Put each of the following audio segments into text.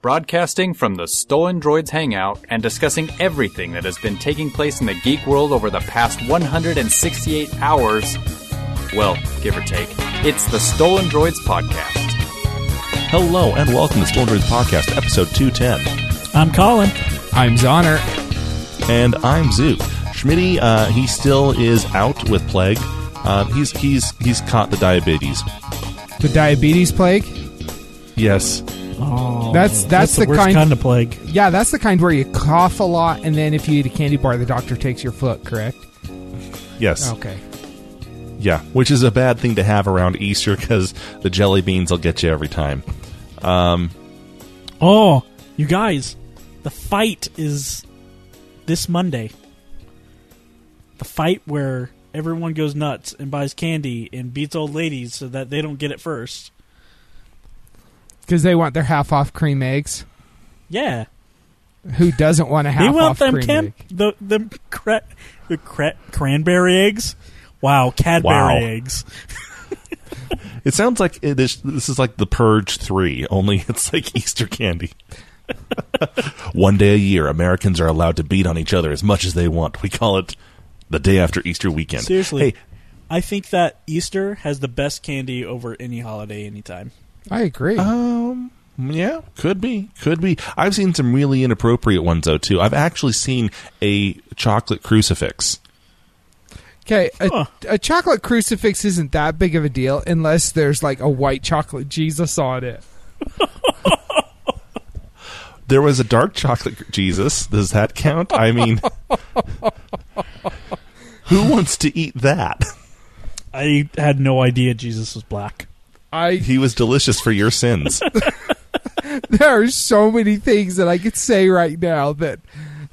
broadcasting from the Stolen Droids Hangout and discussing everything that has been taking place in the geek world over the past 168 hours. Well, give or take. It's the Stolen Droids Podcast. Hello and welcome to Stolen Droids Podcast, episode 210. I'm Colin. I'm Zoner. And I'm Zook. Schmitty, uh, he still is out with plague. Uh, he's he's he's caught the diabetes. The diabetes plague? Yes. Oh, That's- that's the, the worst kind- kind of plague. Yeah, that's the kind where you cough a lot, and then if you eat a candy bar, the doctor takes your foot, correct? Yes. Okay. Yeah. Which is a bad thing to have around Easter because the jelly beans will get you every time. Um, Oh, you guys, the fight is this Monday. The fight where everyone goes nuts and buys candy and beats old ladies so that they don't get it first. Because they want their half off cream eggs. Yeah, Who doesn't want a half they want off them cream cam- egg? the the cra- the cra- cranberry eggs. Wow, Cadbury Wow. eggs. it sounds like it is, this is like the Purge 3, only it's like Easter candy. One day a year, Americans are allowed to beat on each other as much as they want. We call it the day after Easter weekend. Seriously. Hey, I think that Easter has the best candy over any holiday anytime. I agree. Um, yeah, could be, could be. I've seen some really inappropriate ones though too. I've actually seen a chocolate crucifix. Okay, a, Huh. a chocolate crucifix isn't that big of a deal unless there's like a white chocolate Jesus on it. There was a dark chocolate Jesus. Does that count? I mean, who wants to eat that? I had no idea Jesus was black. I He was delicious for your sins. there are so many things that I could say right now that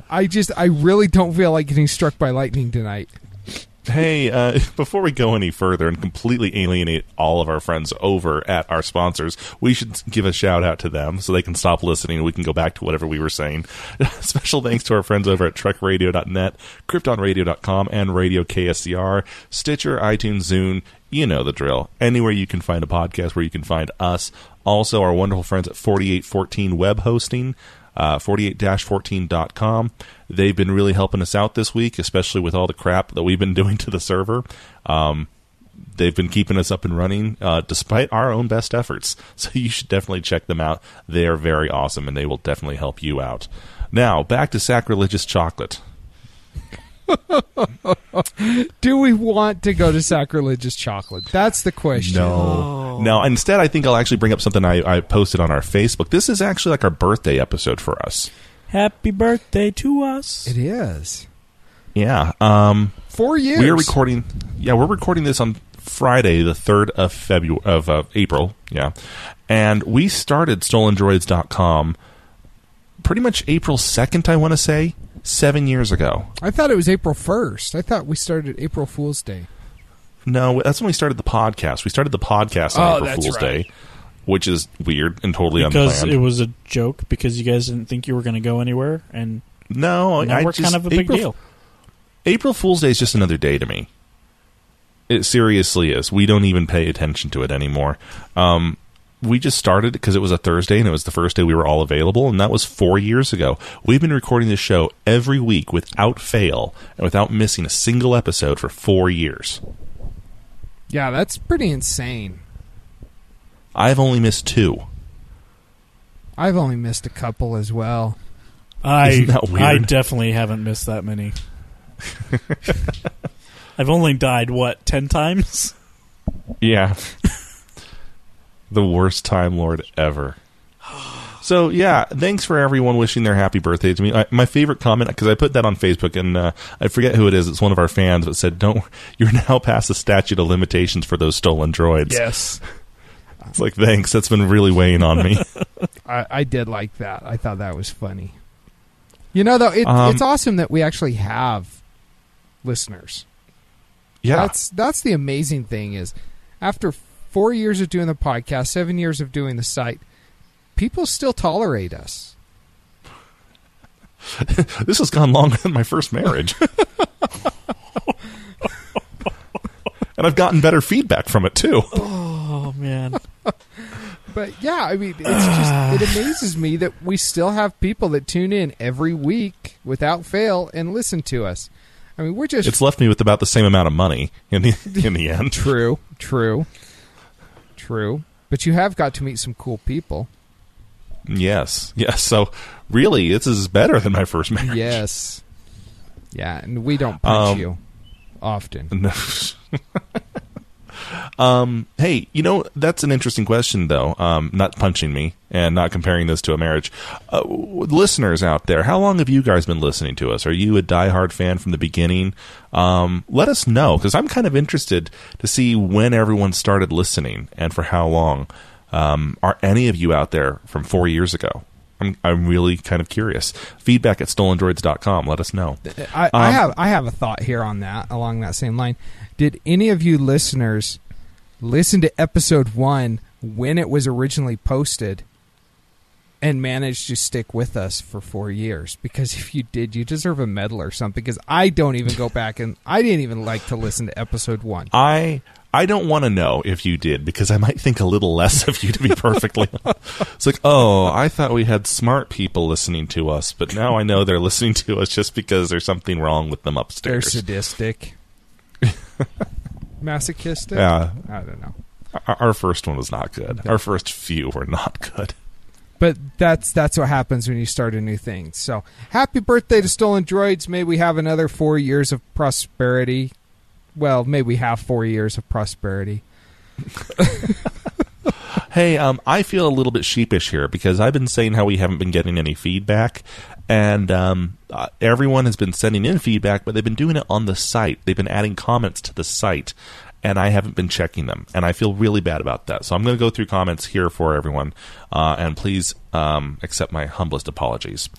I just I really don't feel like getting struck by lightning tonight. Hey, uh, before we go any further and completely alienate all of our friends over at our sponsors, we should give a shout out to them so they can stop listening and we can go back to whatever we were saying. Special thanks to our friends over at TrekRadio.net, KryptonRadio.com, and Radio KSCR, Stitcher, iTunes, Zune. You know the drill. Anywhere you can find a podcast where you can find us. Also, our wonderful friends at 4814 Web Hosting uh, 48-14.com. They've been really helping us out this week, especially with all the crap that we've been doing to the server. Um, they've been keeping us up and running uh, despite our own best efforts. So you should definitely check them out. They are very awesome, and they will definitely help you out. Now, back to sacrilegious chocolate. Do we want to go to sacrilegious chocolate? That's the question. No. No, instead, I think I'll actually bring up something I, I posted on our Facebook. This is actually like our birthday episode for us. Happy birthday to us. It is. Yeah. Um, Four years. We are recording. Yeah, we're recording this on Friday, the third of February of uh, April. Yeah, and we started StolenDroids.com pretty much April second. I want to say seven years ago. I thought it was April 1st. I thought we started April Fool's Day. No, that's when we started the podcast. We started the podcast on Oh, April Fool's right. Day, which is weird and totally because unplanned. it was a joke because you guys didn't think you were going to go anywhere and no, now I we're just, kind of a big April, deal. April Fool's Day is just another day to me. It seriously is. We don't even pay attention to it anymore. Um, we just started because it was a Thursday and it was the first day we were all available, and that was four years ago. We've been recording this show every week without fail and without missing a single episode for four years. Yeah, that's pretty insane. I've only missed two. I've only missed a couple as well. I Isn't that weird? I definitely haven't missed that many. I've only died what ten times. Yeah. The worst Time Lord ever. So yeah, thanks for everyone wishing their happy birthday to me. I, my favorite comment because I put that on Facebook and uh, I forget who it is. It's one of our fans, but said, "Don't you're now past the statute of limitations for those stolen droids." Yes. It's like thanks. That's been really weighing on me. I, I did like that. I thought that was funny. You know, though, it, Um, it's awesome that we actually have listeners. yeah, That's that's the amazing thing is after four years of doing the podcast, seven years of doing the site, people still tolerate us. this has gone longer than my first marriage. and I've gotten better feedback from it too. Oh man, But yeah, I mean, it's just it amazes me that we still have people that tune in every week without fail and listen to us. I mean, we're just It's left me with about the same amount of money in the in the end. true, true, true. But you have got to meet some cool people. Yes, yes. So really, this is better than my first marriage. Yes, yeah, and we don't punch Um, you often. No. um, hey, you know that's an interesting question, though. Um, not punching me and not comparing this to a marriage. Uh, listeners out there, how long have you guys been listening to us? Are you a diehard fan from the beginning? Um, let us know because I'm kind of interested to see when everyone started listening and for how long. Um, are any of you out there from four years ago? I'm, I'm really kind of curious. Feedback at stolendroids.com. Let us know. I, I Um, have I have a thought here on that along that same line. Did any of you listeners listen to episode one when it was originally posted and managed to stick with us for four years? Because if you did, you deserve a medal or something. Because I don't even go back and I didn't even like to listen to episode one. I I don't want to know if you did because I might think a little less of you to be perfectly. it's like, oh, I thought we had smart people listening to us, but now I know they're listening to us just because there's something wrong with them upstairs They're sadistic, masochistic. Yeah, I don't know. our, our first one was not good. Our first few were not good. But that's that's what happens when you start a new thing. So happy birthday to Stolen Droids. May we have another four years of prosperity. Well, may we have four years of prosperity. Hey, um, I feel a little bit sheepish here because I've been saying how we haven't been getting any feedback, and um, uh, everyone has been sending in feedback, but they've been doing it on the site. They've been adding comments to the site, and I haven't been checking them, and I feel really bad about that. So I'm going to go through comments here for everyone, uh, and please um, accept my humblest apologies.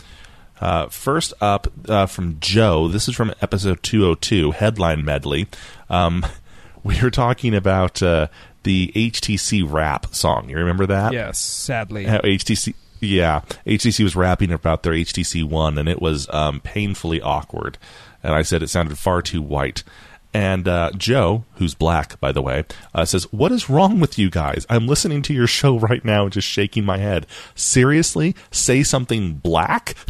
Uh, first up uh, from Joe. This is from episode 202, headline medley. Um, we were talking about uh, the HTC rap song. You remember that? Yes, sadly. How HTC. Yeah, HTC was rapping about their HTC One, and it was um, painfully awkward. And I said it sounded far too white. And uh, Joe, who's black, by the way, uh, says, "What is wrong with you guys? I'm listening to your show right now and just shaking my head. Seriously, say something black."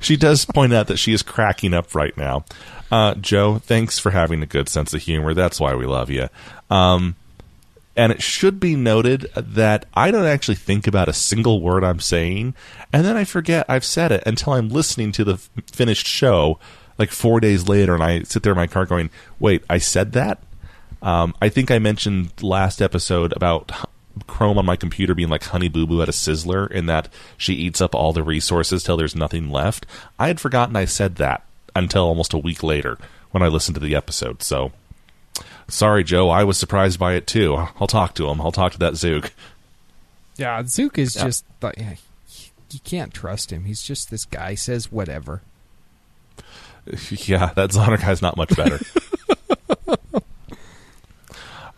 she, does point out that she is cracking up right now. Uh, Joe, thanks for having a good sense of humor. That's why we love you. Um, and it should be noted that I don't actually think about a single word I'm saying, and then I forget I've said it until I'm listening to the f- finished show, like four days later, and I sit there in my car going, "Wait, I said that." Um, I think I mentioned last episode about Chrome on my computer being like Honey Boo Boo at a Sizzler, in that she eats up all the resources till there's nothing left. I had forgotten I said that until almost a week later when I listened to the episode. So Sorry, Joe. I was surprised by it too. I'll talk to him. I'll talk to that Zook. Yeah, Zook is Yeah. just like you can't trust him. He's just this guy says whatever. yeah, that Zoner guy's not much better.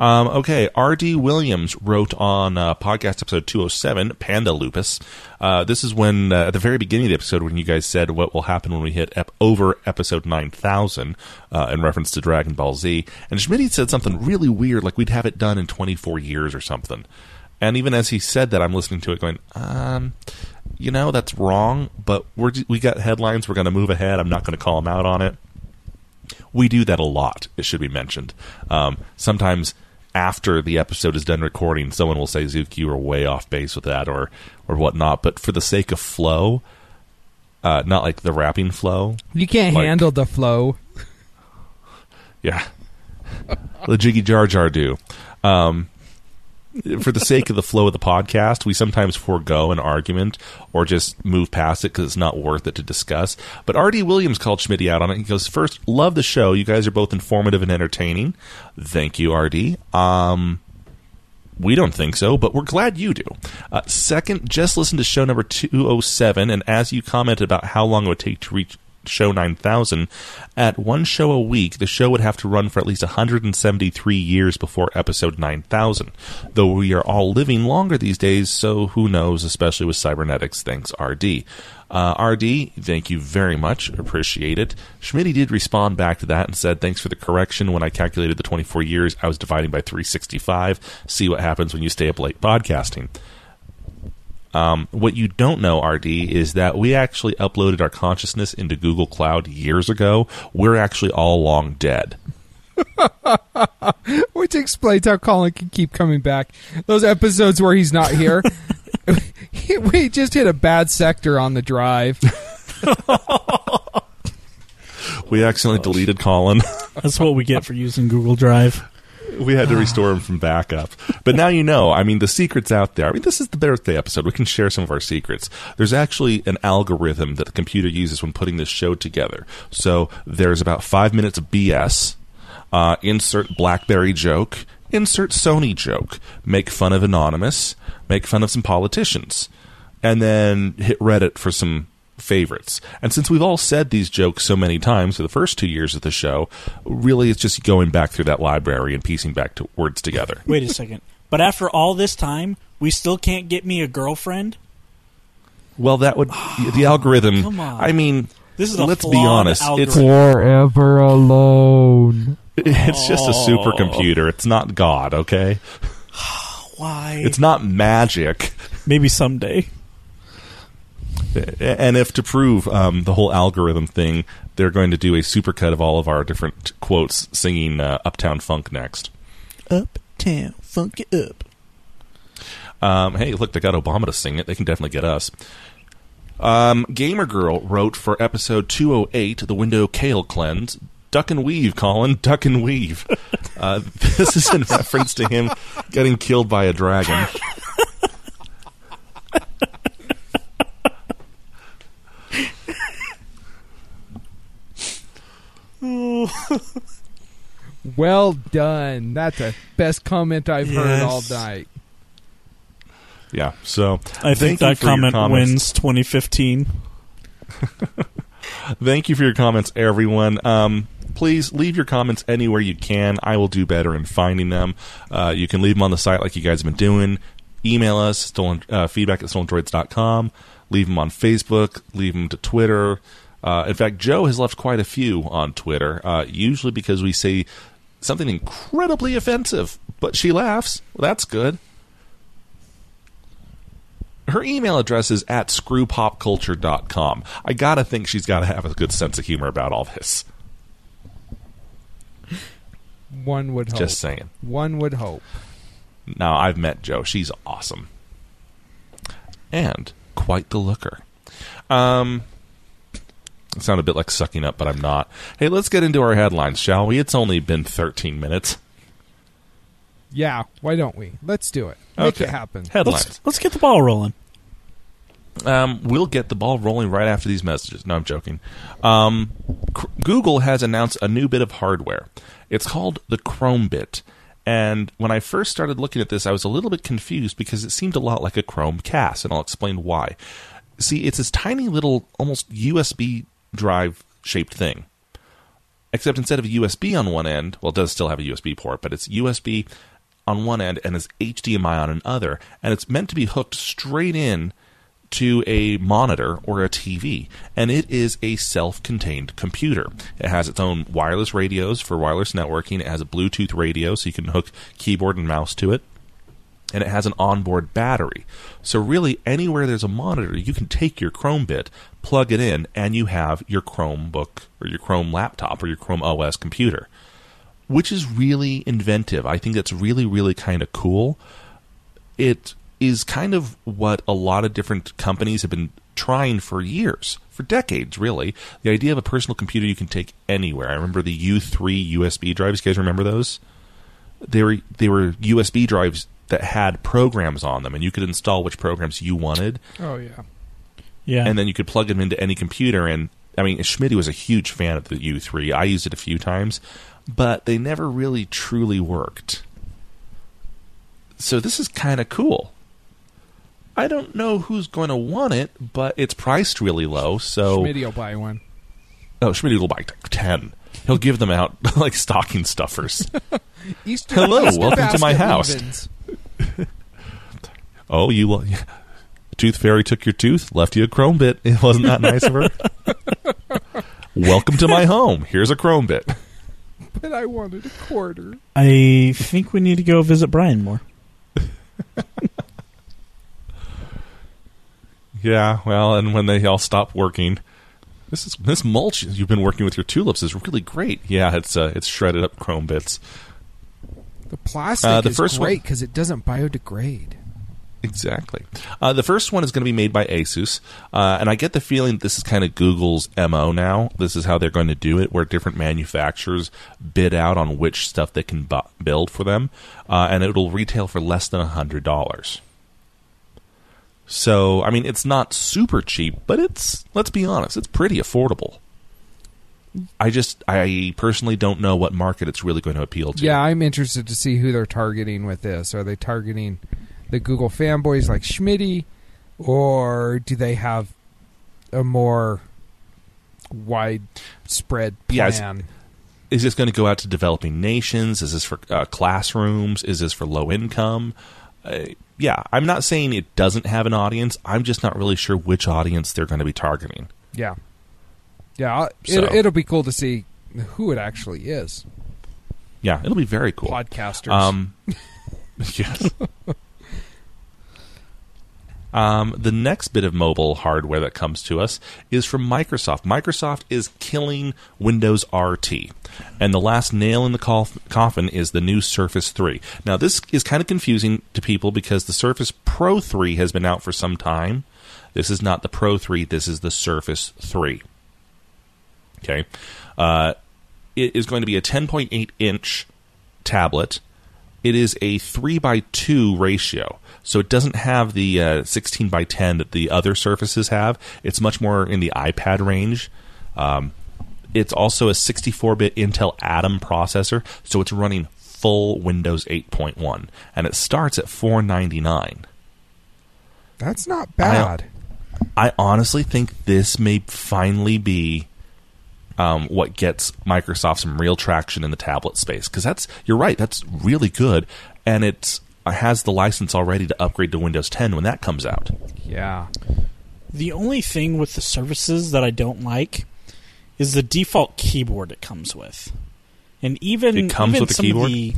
um, okay, R.D. Williams wrote on uh, podcast episode 207, Panda Lupus. Uh, this is when, uh, at the very beginning of the episode, when you guys said what will happen when we hit ep- over episode 9000 uh, in reference to Dragon Ball Z. And Schmidt said something really weird, like we'd have it done in 24 years or something. And even as he said that, I'm listening to it going, um, you know, that's wrong, but we're, we got headlines. We're going to move ahead. I'm not going to call him out on it. We do that a lot, it should be mentioned. Um, sometimes after the episode is done recording, someone will say, Zook, you were way off base with that or, or whatnot. But for the sake of flow, uh, not like the rapping flow, You can't Like- handle the flow. Yeah. the Jiggy Jar Jar do. Um, for the sake of the flow of the podcast, we sometimes forego an argument or just move past it because it's not worth it to discuss. But R.D. Williams called Schmitty out on it. He goes, First, love the show. You guys are both informative and entertaining. Thank you, R.D. Um, we don't think so, but we're glad you do. Uh, second, just listen to show number 207, and as you commented about how long it would take to reach show 9000, at one show a week, the show would have to run for at least 173 years before episode 9000. Though we are all living longer these days, so who knows, especially with cybernetics. Thanks, RD. Uh, RD, thank you very much. Appreciate it. Schmitty did respond back to that and said, Thanks for the correction. When I calculated the 24 years, I was dividing by 365. See what happens when you stay up late podcasting. Um, what you don't know, RD, is that we actually uploaded our consciousness into Google Cloud years ago. We're actually all long dead. Which explains how Colin can keep coming back. Those episodes where he's not here, we just hit a bad sector on the drive. We accidentally deleted Colin. That's what we get for using Google Drive. We had to restore him from backup. But now you know. I mean, the secret's out there. I mean, this is the birthday episode. We can share some of our secrets. There's actually an algorithm that the computer uses when putting this show together. So there's about five minutes of BS. Uh, insert BlackBerry joke. Insert Sony joke. Make fun of Anonymous. Make fun of some politicians. And then hit Reddit for some favorites. And since we've all said these jokes so many times for the first two years of the show, really it's just going back through that library and piecing back to words together. Wait a second. But after all this time, we still can't get me a girlfriend? Well, that would the ah, algorithm. Come on. I mean, This is a let's be flawed honest. It's. Forever alone. it's just a supercomputer. Oh. It's not God. Okay, Why? it's not magic. Maybe someday. And if to prove um, the whole algorithm thing, they're going to do a supercut of all of our different quotes singing uh, "Uptown Funk" next. Uptown, funk it up. Um, hey, look, they got Obama to sing it. They can definitely get us. Um, Gamer Girl wrote for episode 208, the Window Kale Cleanse. Duck and weave, Colin. Duck and weave. Uh, this is in reference to him getting killed by a dragon. Well done. That's the best comment I've heard all night. Yeah, so I think that comment wins 2015. Thank you for your comments, everyone. Um, please leave your comments anywhere you can. I will do better in finding them. Uh, you can leave them on the site like you guys have been doing. Email us, stolen, uh, feedback at stolendroids.com. Leave them on Facebook. Leave them to Twitter. Uh, in fact, Joe has left quite a few on Twitter, uh, usually because we say something incredibly offensive, but she laughs. Well, that's good. Her email address is at screwpopculture.com. I gotta think she's gotta have a good sense of humor about all this. One would hope. Just saying. One would hope. Now, I've met Joe. She's awesome. And quite the looker. Um, I sound a bit like sucking up, but I'm not. Hey, let's get into our headlines, shall we? It's only been 13 minutes. Yeah, why don't we? Let's do it. Make Okay. it happen. Headlines. Let's, let's get the ball rolling. Um, we'll get the ball rolling right after these messages. No, I'm joking. Um, C- Google has announced a new bit of hardware. It's called the Chromebit. And when I first started looking at this, I was a little bit confused because it seemed a lot like a Chromecast, and I'll explain why. See, it's this tiny little, almost USB drive shaped thing. Except instead of a USB on one end, well, it does still have a USB port, but it's USB on one end and it's HDMI on another, and it's meant to be hooked straight in to a monitor or a TV, and it is a self-contained computer. It has its own wireless radios for wireless networking. It has a Bluetooth radio, so you can hook keyboard and mouse to it and it has an onboard battery. So really, anywhere there's a monitor, you can take your Chromebit, plug it in, and you have your Chromebook or your Chrome laptop or your Chrome OS computer, which is really inventive. I think that's really, really kind of cool. It is kind of what a lot of different companies have been trying for years, for decades, really. The idea of a personal computer you can take anywhere. I remember the U3 USB drives. You guys remember those? They were they were USB drives that had programs on them, and you could install which programs you wanted, Oh yeah. Yeah. and then you could plug them into any computer. And I mean, Schmidt was a huge fan of the U3. I used it a few times, but they never really truly worked. So this is kind of cool. I don't know who's going to want it, but it's priced really low, so Schmitty will buy one. Oh, Schmidt will buy ten. He'll give them out like stocking stuffers. Easter, Hello, Easter welcome to my house. leave-ins. Oh, you will. Tooth Fairy took your tooth, left you a chrome bit. It wasn't that nice of her. Welcome to my home. Here's a chrome bit. But I wanted a quarter. I think we need to go visit Brian more. Yeah, well, and when they all stop working, this is this mulch you've been working with your tulips is really great. Yeah, it's uh, it's shredded up chrome bits. The plastic Uh, the is first great because it doesn't biodegrade. Exactly. Uh, the first one is going to be made by Asus, uh, and I get the feeling this is kind of Google's mo now. This is how they're going to do it, where different manufacturers bid out on which stuff they can bu- build for them, uh, and it'll retail for less than hundred dollars. So, I mean, it's not super cheap, but it's let's be honest, it's pretty affordable. I just, I personally don't know what market it's really going to appeal to. Yeah, I'm interested to see who they're targeting with this. Are they targeting the Google fanboys like Schmitty, or do they have a more widespread Yeah, plan? is this going to go out to developing nations? Is this for uh, classrooms? Is this for low income? Uh, yeah, I'm not saying it doesn't have an audience. I'm just not really sure which audience they're going to be targeting. yeah, yeah. So- It, it'll be cool to see who it actually is. Yeah, it'll be very cool. Podcasters. Um, yes. Um, the next bit of mobile hardware that comes to us is from Microsoft. Microsoft is killing Windows RT. And the last nail in the cof- coffin is the new Surface 3. Now, this is kind of confusing to people because the Surface Pro 3 has been out for some time. This is not the Pro 3, this is the Surface 3. Okay. Uh, it is going to be a 10.8 inch tablet. It is a 3 by 2 ratio. So it doesn't have the uh, 16 by 10 that the other Surfaces have. It's much more in the iPad range. Um, it's also a 64 bit Intel Atom processor, so it's running full Windows 8.1. And it starts at 499 That's not bad. I honestly think this may finally be um, what gets Microsoft some real traction in the tablet space because that's you're right that's really good and it has the license already to upgrade to Windows 10 when that comes out. yeah. The only thing with the Surfaces that I don't like is the default keyboard it comes with, and even It comes even with a some of keyboard? the-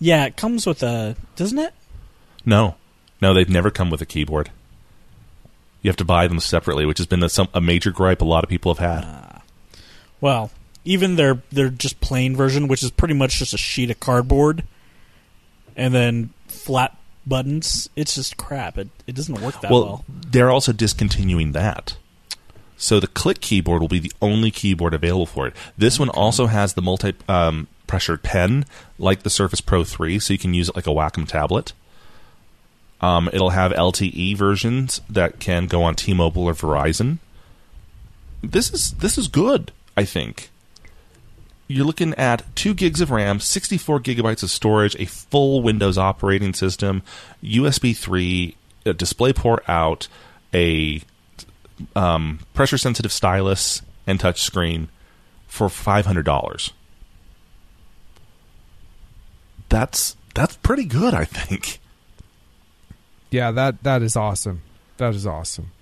yeah, it comes with a doesn't it? No, no, they've never come with a keyboard. You have to buy them separately, which has been a, some, a major gripe a lot of people have had. Well, even their their just plain version, which is pretty much just a sheet of cardboard, and then flat buttons. It's just crap. It it doesn't work that well, well. they're also discontinuing that. So the click keyboard will be the only keyboard available for it. This one also has the multi um, pressure pen, like the Surface Pro 3, so you can use it like a Wacom tablet. Um, it'll have LTE versions that can go on T-Mobile or Verizon. This is this is good, I think. You're looking at two gigs of RAM, 64 gigabytes of storage, a full Windows operating system, USB 3, a DisplayPort out, a um, pressure sensitive stylus, and touchscreen for $500. That's that's pretty good, I think. Yeah, that that is awesome. That is awesome.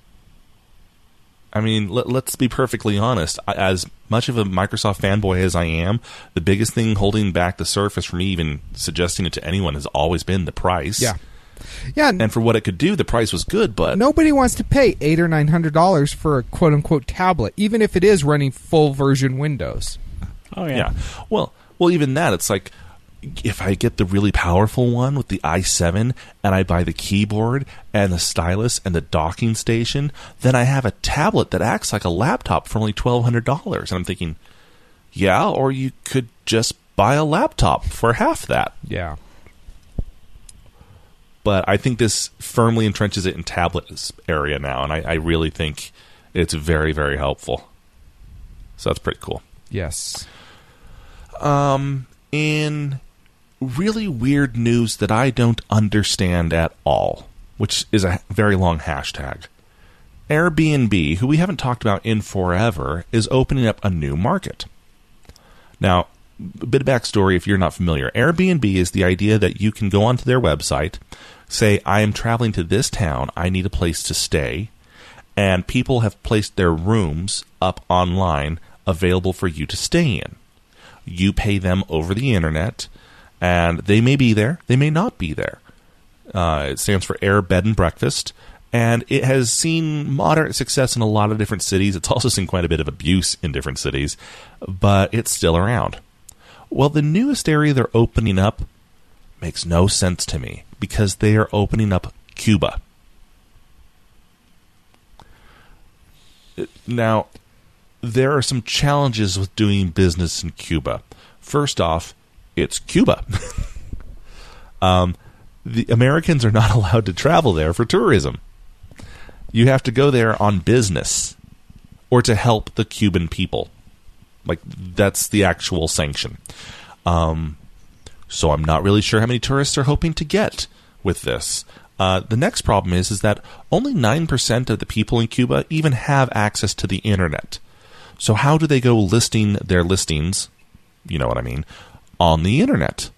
I mean, let, let's be perfectly honest. I- As much of a Microsoft fanboy as I am, the biggest thing holding back the Surface from me even suggesting it to anyone has always been the price. Yeah. Yeah, And for what it could do, the price was good, but nobody wants to pay eight or nine hundred dollars for a quote unquote tablet, even if it is running full version Windows. Oh yeah. yeah. Well, well, even that, it's like if I get the really powerful one with the i7 and I buy the keyboard and the stylus and the docking station, then I have a tablet that acts like a laptop for only twelve hundred dollars. And I'm thinking, yeah, or you could just buy a laptop for half that. Yeah. But I think this firmly entrenches it in tablet area now, and I, I really think it's very, very helpful. So that's pretty cool. Yes. Um, in really weird news that I don't understand at all, which is a very long hashtag. Airbnb, who we haven't talked about in forever, is opening up a new market. Now, a bit of backstory if you're not familiar. Airbnb is the idea that you can go onto their website, say, I am traveling to this town, I need a place to stay, and people have placed their rooms up online available for you to stay in. You pay them over the internet, and they may be there, they may not be there. Uh, it stands for Air Bed and Breakfast, and it has seen moderate success in a lot of different cities. It's also seen quite a bit of abuse in different cities, but it's still around. Well, the newest area they're opening up makes no sense to me because they are opening up Cuba. Now, there are some challenges with doing business in Cuba. First off, it's Cuba. um, the Americans are not allowed to travel there for tourism. You have to go there on business or to help the Cuban people. Like that's the actual sanction. Um, so I'm not really sure how many tourists are hoping to get with this. Uh, the next problem is is that only nine percent of the people in Cuba even have access to the internet. So how do they go listing their listings? You know what I mean on the internet.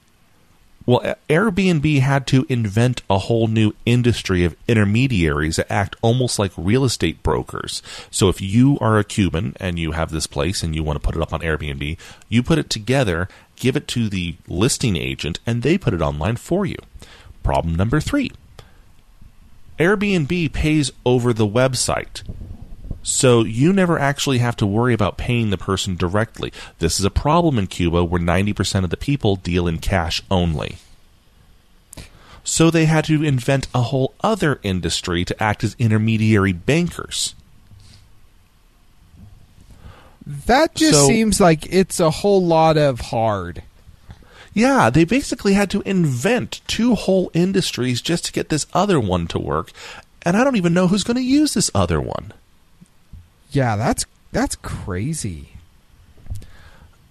Well, Airbnb had to invent a whole new industry of intermediaries that act almost like real estate brokers. So if you are a Cuban and you have this place and you want to put it up on Airbnb, you put it together, give it to the listing agent, and they put it online for you. Problem number three Airbnb pays over the website. So you never actually have to worry about paying the person directly. This is a problem in Cuba where 90% of the people deal in cash only. So they had to invent a whole other industry to act as intermediary bankers. That just So- seems like it's a whole lot of hard. Yeah, they basically had to invent two whole industries just to get this other one to work. And I don't even know who's going to use this other one. Yeah, that's that's crazy.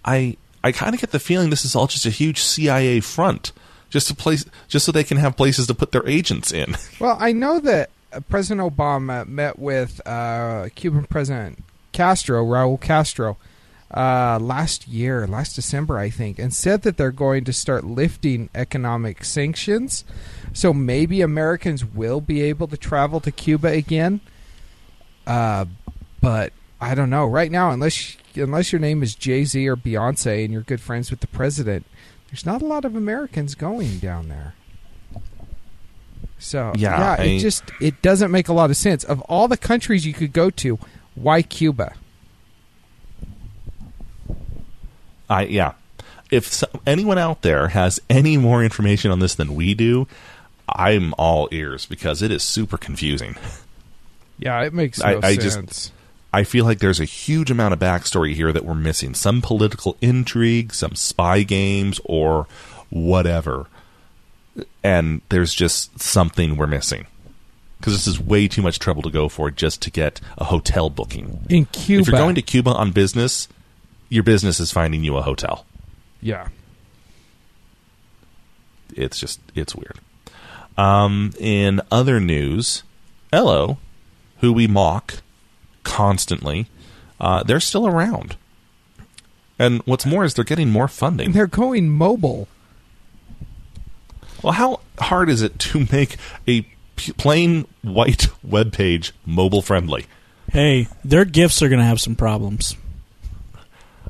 I I kind of get the feeling this is all just a huge CIA front, just to place, just so they can have places to put their agents in. Well, I know that uh, President Obama met with uh, Cuban President Castro, Raul Castro, uh, last year, last December, I think, and said that they're going to start lifting economic sanctions. So maybe Americans will be able to travel to Cuba again. Uh, but I don't know. Right now, unless unless your name is Jay Z or Beyonce and you're good friends with the president, there's not a lot of Americans going down there. So Yeah, yeah, I- it just it doesn't make a lot of sense. Of all the countries you could go to, why Cuba? I yeah. If so, anyone out there has any more information on this than we do, I'm all ears because it is super confusing. Yeah, it makes no I just- sense. I feel like there's a huge amount of backstory here that we're missing. Some political intrigue, some spy games, or whatever. And there's just something we're missing. Because this is way too much trouble to go for just to get a hotel booking. In Cuba, If you're going to Cuba on business, your business is finding you a hotel. yeah, It's just, it's weird. Um, in other news, Ello, who we mock constantly, uh, they're still around. And what's more is they're getting more and funding. they're going mobile. Well, how hard is it to make a p- plain white web page mobile friendly? Hey, their gifts are going to have some problems.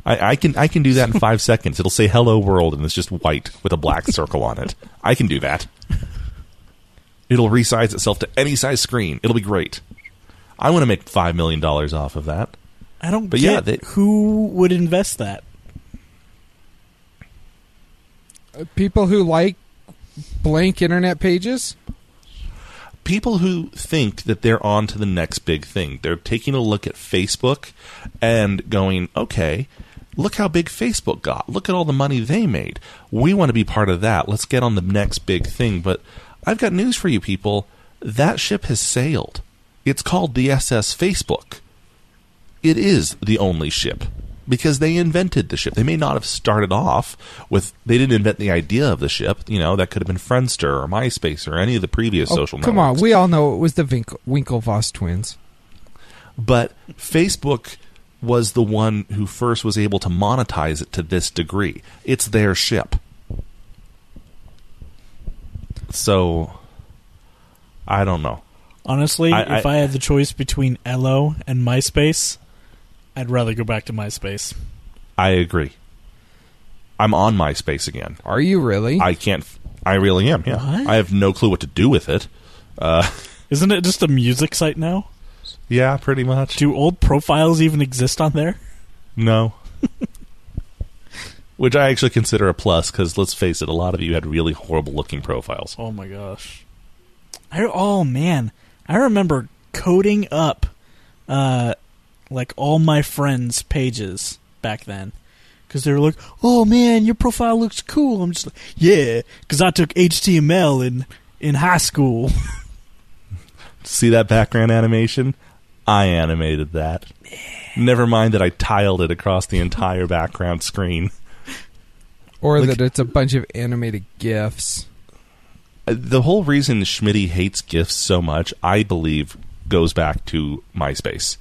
I, I can I can do that in five seconds. It'll say "Hello World" and it's just white with a black circle on it. I can do that. It'll resize itself to any size screen. It'll be great. I want to make five million dollars off of that. I don't But get yeah, they- who would invest that. Uh, People who like blank internet pages. people who think that they're on to the next big thing. They're taking a look at Facebook and going, okay, look how big Facebook got. Look at all the money they made. We want to be part of that. Let's get on the next big thing. But I've got news for you people. That ship has sailed. It's called the SS Facebook. It is the only ship because they invented the ship. They may not have started off with, they didn't invent the idea of the ship. You know, that could have been Friendster or MySpace or any of the previous Oh, social come networks. on, we all know it was the Winkle- Winklevoss twins. but Facebook was the one who first was able to monetize it to this degree. It's their ship. So I don't know. Honestly, I- if I- I had the choice between Ello and MySpace, I'd rather go back to MySpace. I agree. I'm on MySpace again. Are you really? I can't. I really am. Yeah. What? I have no clue what to do with it. Uh, Isn't it just a music site now? yeah, pretty much. Do old profiles even exist on there? No. Which I actually consider a plus because let's face it, a lot of you had really horrible looking profiles. Oh my gosh. I oh man, I remember coding up uh like all my friends' pages back then. Cuz they were like, "Oh man, your profile looks cool." I'm just like, "Yeah, cuz I took HTML in in high school." See that background animation? I animated that. Never mind that I tiled it across the entire background screen. or like- that it's a bunch of animated gifs. The whole reason Schmitty hates GIFs so much, I believe, goes back to MySpace.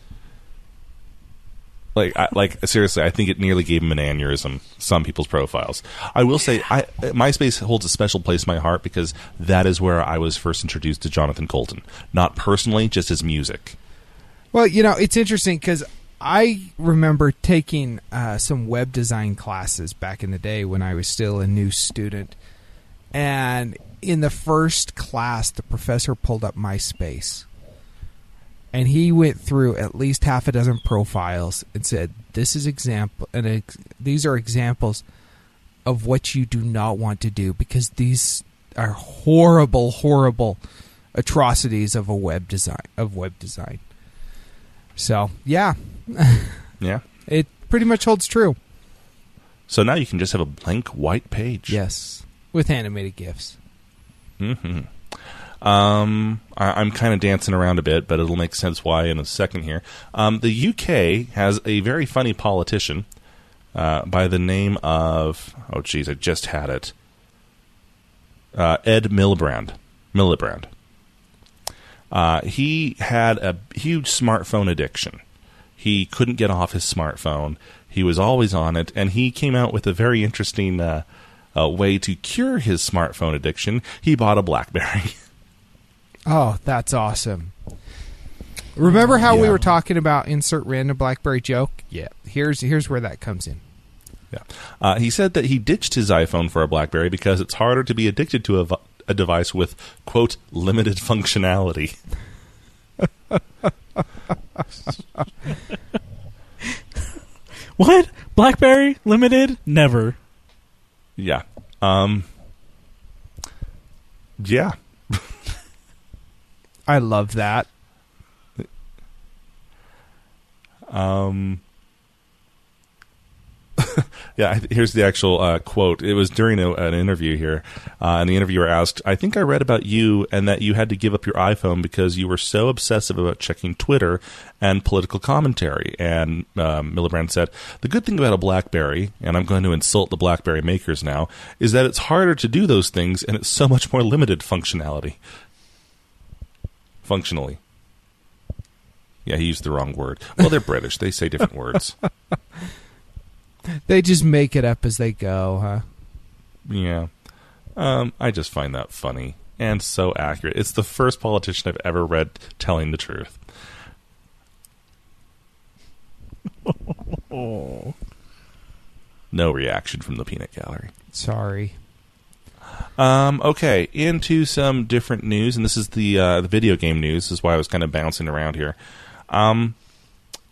Like, I, like seriously, I think it nearly gave him an aneurysm. Some people's profiles. I will say, I, MySpace holds a special place in my heart because that is where I was first introduced to Jonathan Coulton. Not personally, just his music. Well, you know, it's interesting because I remember taking uh, some web design classes back in the day when I was still a new student. And in the first class, the professor pulled up MySpace. And he went through at least half a dozen profiles and said, "This is example, and ex- these are examples of what you do not want to do because these are horrible, horrible atrocities of a web design of web design." So yeah, Yeah. it pretty much holds true. So now you can just have a blank white page. Yes, with animated gifs. Hmm Um, I, I'm kind of dancing around a bit, but it'll make sense why in a second here. Um, the UK has a very funny politician uh, by the name of oh geez, I just had it. Uh, Ed Miliband. Miliband. Uh, he had a huge smartphone addiction. He couldn't get off his smartphone. He was always on it, and he came out with a very interesting uh, way to cure his smartphone addiction. He bought a BlackBerry. Oh, that's awesome. Remember how we were talking about insert random BlackBerry joke? Yeah, here's here's where that comes in. Yeah. Uh, he said that he ditched his iPhone for a BlackBerry because it's harder to be addicted to a, a device with, quote, limited functionality. what? BlackBerry limited? Never. Yeah. Um, yeah. I love that. Um, yeah, here's the actual uh, quote. It was during a, an interview here, uh, and the interviewer asked, I think I read about you and that you had to give up your iPhone because you were so obsessive about checking Twitter and political commentary. And um, said, The good thing about a Blackberry, and I'm going to insult the Blackberry makers now, is that it's harder to do those things and it's so much more limited functionality. Functionally. Yeah, he used the wrong word. Well, they're British. They say different words. They just make it up as they go, huh? Yeah. Um, I just find that funny and so accurate. It's the first politician I've ever read telling the truth. No reaction from the peanut gallery. Sorry. Um, okay, into some different news, and this is the uh, the video game news. This is why I was kind of bouncing around here. Um,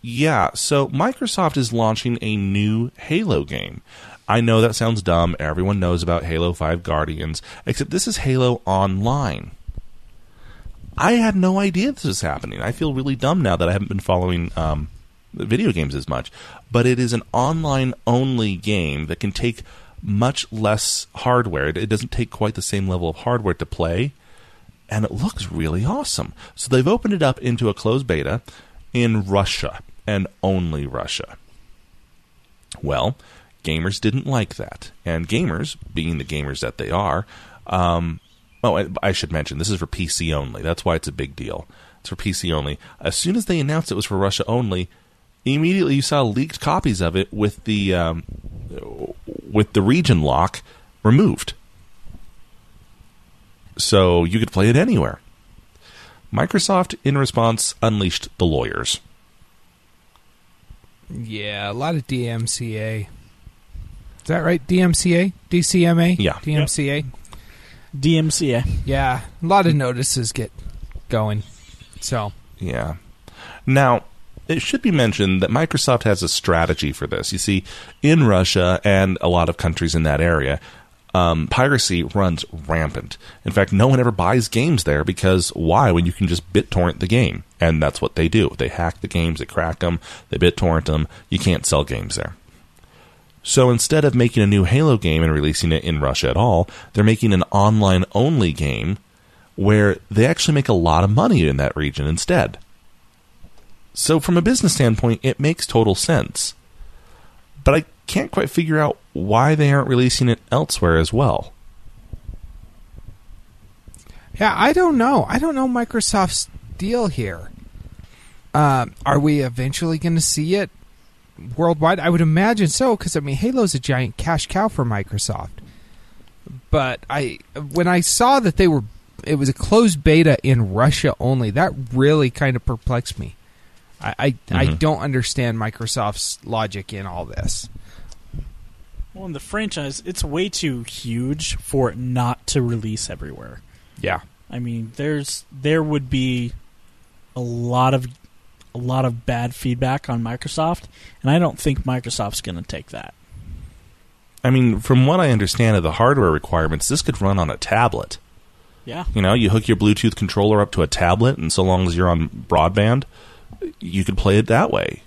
yeah, so Microsoft is launching a new Halo game. I know that sounds dumb. Everyone knows about Halo 5 Guardians, except this is Halo Online. I had no idea this was happening. I feel really dumb now that I haven't been following um, video games as much. But it is an online only game that can take much less hardware. It- It doesn't take quite the same level of hardware to play, and it looks really awesome. So they've opened it up into a closed beta in Russia and only Russia. Well, gamers didn't like that, and gamers, being the gamers that they are, um, oh, I- should mention this is for PC only. That's why it's a big deal. It's for PC only. As soon as they announced it was for Russia only, immediately you saw leaked copies of it with the um, with the region lock removed, so you could play it anywhere. Microsoft, in response, unleashed the lawyers. Yeah, a lot of DMCA. Is that right? DMCA? DCMA? Yeah. DMCA? DMCA. Yeah, a lot of notices get going. So, Yeah. Now, it should be mentioned that Microsoft has a strategy for this. You see, in Russia and a lot of countries in that area, um, piracy runs rampant. In fact, no one ever buys games there because why? When you can just BitTorrent the game, and that's what they do. They hack the games, they crack them, they BitTorrent them. You can't sell games there. So instead of making a new Halo game and releasing it in Russia at all, they're making an online only game where they actually make a lot of money in that region instead. So, from a business standpoint, it makes total sense. But I can't quite figure out why they aren't releasing it elsewhere as well. yeah, I don't know. I don't know Microsoft's deal here. Uh, are we eventually going to see it worldwide? I would imagine so, because I mean, Halo's a giant cash cow for Microsoft. But I, when I saw that they were, it was a closed beta in Russia only. That really kind of perplexed me. I, I, I Mhm. don't understand Microsoft's logic in all this. Well, in the franchise, it's way too huge for it not to release everywhere. Yeah. I mean, there's there would be a lot of a lot of bad feedback on Microsoft, and I don't think Microsoft's going to take that. I mean, from what I understand of the hardware requirements, this could run on a tablet. Yeah. You know, you hook your Bluetooth controller up to a tablet, and so long as you're on broadband, you could play it that way.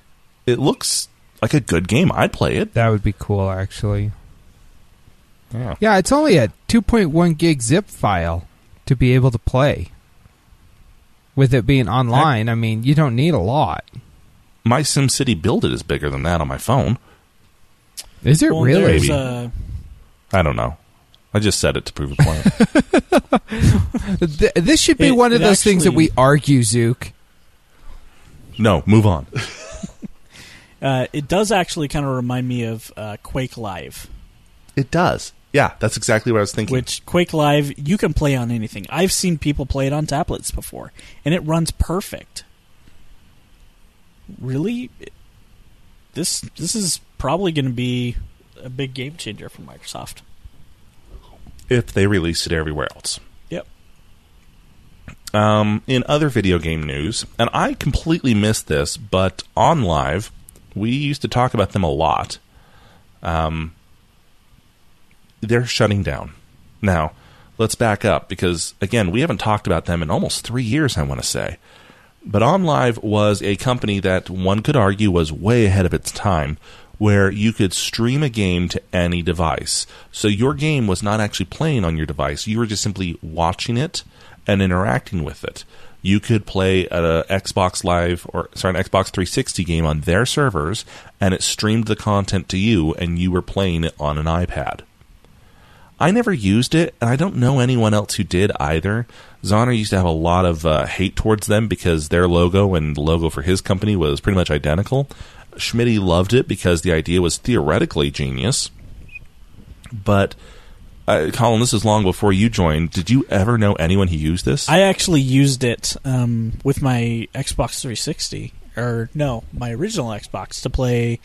It looks like a good game. I'd play it. That would be cool, actually. Yeah. Yeah, it's only a 2.1 gig zip file to be able to play. With it being online, I mean, you don't need a lot. My SimCity build it is bigger than that on my phone. Is it Well, really? there's, uh, I don't know. I just said it to prove a point. This should be It- one of it those things that we argue, Zook. no, move on. uh, it does actually kind of remind me of uh, Quake Live, It does. Yeah, that's exactly what I was thinking. which Quake Live you can play on anything. I've seen people play it on tablets before, and it runs perfect. Really, this this is probably going to be a big game changer for Microsoft. if they release it everywhere else. Yep. Um, in other video game news, and I completely missed this, but on live, we used to talk about them a lot. Um, they're shutting down. Now, let's back up because, again, we haven't talked about them in almost three years, I want to say. But OnLive was a company that one could argue was way ahead of its time, where you could stream a game to any device. So your game was not actually playing on your device, you were just simply watching it and interacting with it. You could play a Xbox Live or sorry, an Xbox 360 game on their servers, and it streamed the content to you, and you were playing it on an iPad. I never used it, and I don't know anyone else who did either. Zoner used to have a lot of uh, hate towards them because their logo and the logo for his company was pretty much identical. Schmitty loved it because the idea was theoretically genius. But, uh, Colin, this is long before you joined. Did you ever know anyone who used this? I actually used it um, with my Xbox 360, or no, my original Xbox to play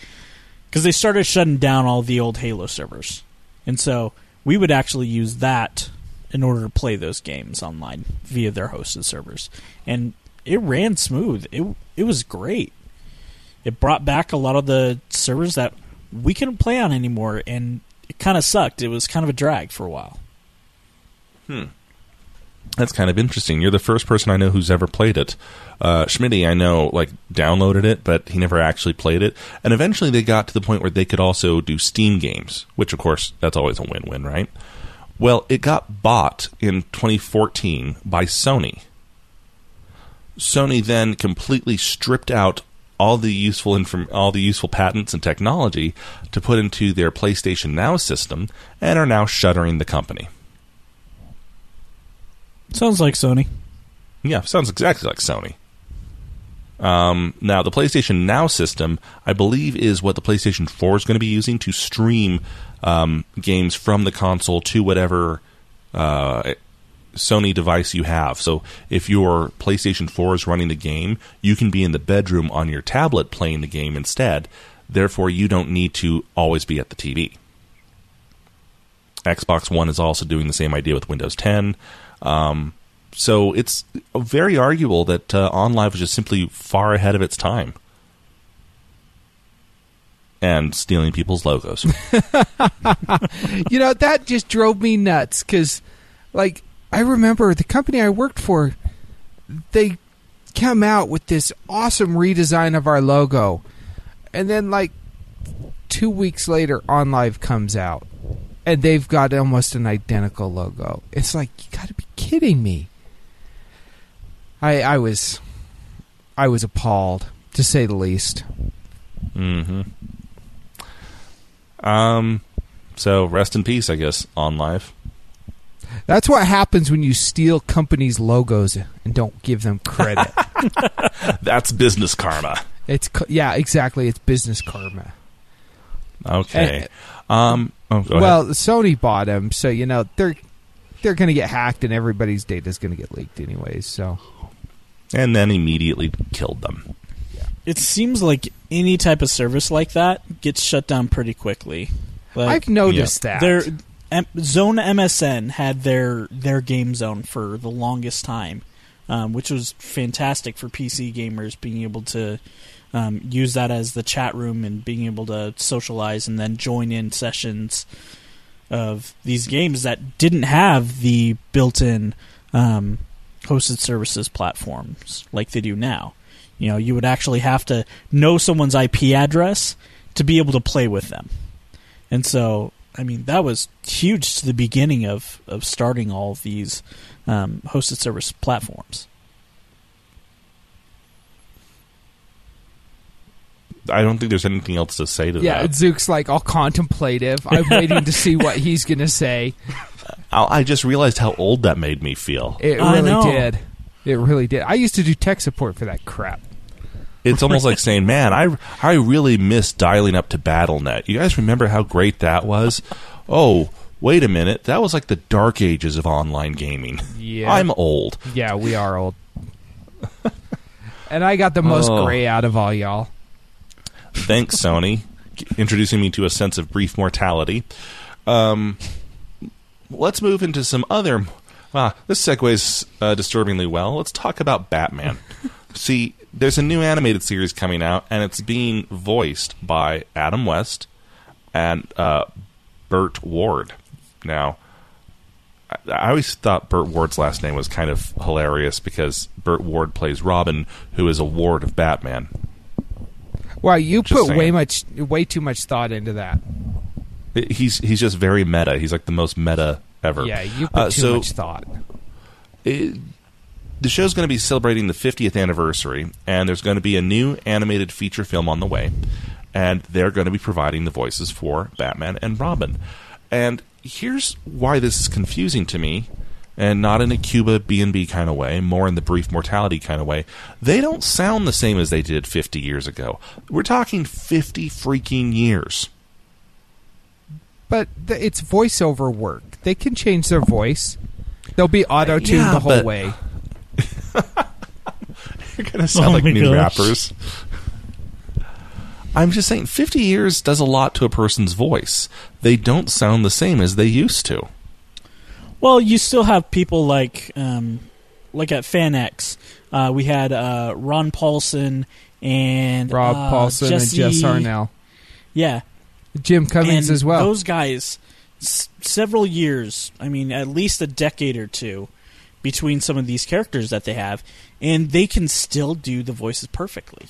because they started shutting down all the old Halo servers, and so we would actually use that in order to play those games online via their hosted servers, and it ran smooth. It it was great. It brought back a lot of the servers that we couldn't play on anymore, and kind of sucked. It was kind of a drag for a while. Hmm. That's kind of interesting. You're the first person I know who's ever played it. Uh, Schmitty, I know, like downloaded it, but he never actually played it. And eventually, they got to the point where they could also do Steam games, which, of course, that's always a win-win, right? Well, it got bought in 2014 by Sony. Sony then completely stripped out all the useful inform- all the useful patents and technology to put into their PlayStation Now system, and are now shuttering the company. Sounds like Sony. Yeah, sounds exactly like Sony. Um, now, the PlayStation Now system, I believe, is what the PlayStation 4 is going to be using to stream um, games from the console to whatever uh, Sony device you have. So, if your PlayStation 4 is running the game, you can be in the bedroom on your tablet playing the game instead. Therefore, you don't need to always be at the TV. Xbox One is also doing the same idea with Windows 10. Um, so it's very arguable that uh, OnLive was just simply far ahead of its time. And stealing people's logos. you know that just drove me nuts because like i remember the company i worked for they come out with this awesome redesign of our logo. And then like two weeks later OnLive comes out. And they've got almost an identical logo. It's like you gotta be kidding me. I i was i was appalled to say the least. Hmm Um, so rest in peace, I guess, OnLive. That's what happens when you steal companies logos and don't give them credit That's business karma. It's yeah, exactly. It's business karma. Okay. Um. Oh, well, ahead. Sony bought them, so you know they're they're going to get hacked, and everybody's data is going to get leaked anyways. So and then immediately killed them. It seems like any type of service like that gets shut down pretty quickly. Like, I've noticed that. their M- Zone MSN had their their game zone for the longest time, um, which was fantastic for PC gamers being able to um, use that as the chat room and being able to socialize and then join in sessions of these games that didn't have the built-in um, hosted services platforms like they do now. You know, you would actually have to know someone's IP address to be able to play with them. And so, I mean, that was huge to the beginning of, of starting all of these um, hosted service platforms. I don't think there's anything else to say to that. yeah. Zook's like all contemplative. I'm waiting to see what he's going to say. I, I just realized how old that made me feel. It really did. It really did. I used to do tech support for that crap. It's almost like saying, "Man, I I really miss dialing up to BattleNet. You guys remember how great that was? Oh, wait a minute, that was like the dark ages of online gaming. Yeah. I'm old. Yeah, we are old. and I got the most Oh. gray out of all y'all. Thanks, Sony, introducing me to a sense of brief mortality. Um, let's move into some other. Wow, this segues uh, disturbingly well. Let's talk about Batman. See, there's a new animated series coming out, and it's being voiced by Adam West and uh, Burt Ward. Now, I- I always thought Burt Ward's last name was kind of hilarious because Burt Ward plays Robin, who is a ward of Batman. Wow, you Just put way much, way too much thought into that. He's he's just very meta. He's like the most meta ever. Yeah, you put Uh, too so much thought. it, the show's going to be celebrating the 50th anniversary, and there's going to be a new animated feature film on the way, and they're going to be providing the voices for Batman and Robin. And here's why this is confusing to me, and not in a Cuba B and B kind of way, more in the brief mortality kind of way. They don't sound the same as they did 50 years ago. We're talking 50 freaking years. But th- it's voiceover work. They can change their voice. They'll be auto tuned Yeah, the whole but- way. You're going to sound Oh like new gosh. rappers. I'm just saying, 50 years does a lot to a person's voice. They don't sound the same as they used to. Well, you still have people like um, like at FanX. Uh, we had uh, Ron Paulsen and Rob uh, Paulsen Jesse, and Jess Harnell. Yeah, Jim Cummings and as well. Those guys, s- several years. I mean, at least a decade or two between some of these characters that they have, and they can still do the voices perfectly.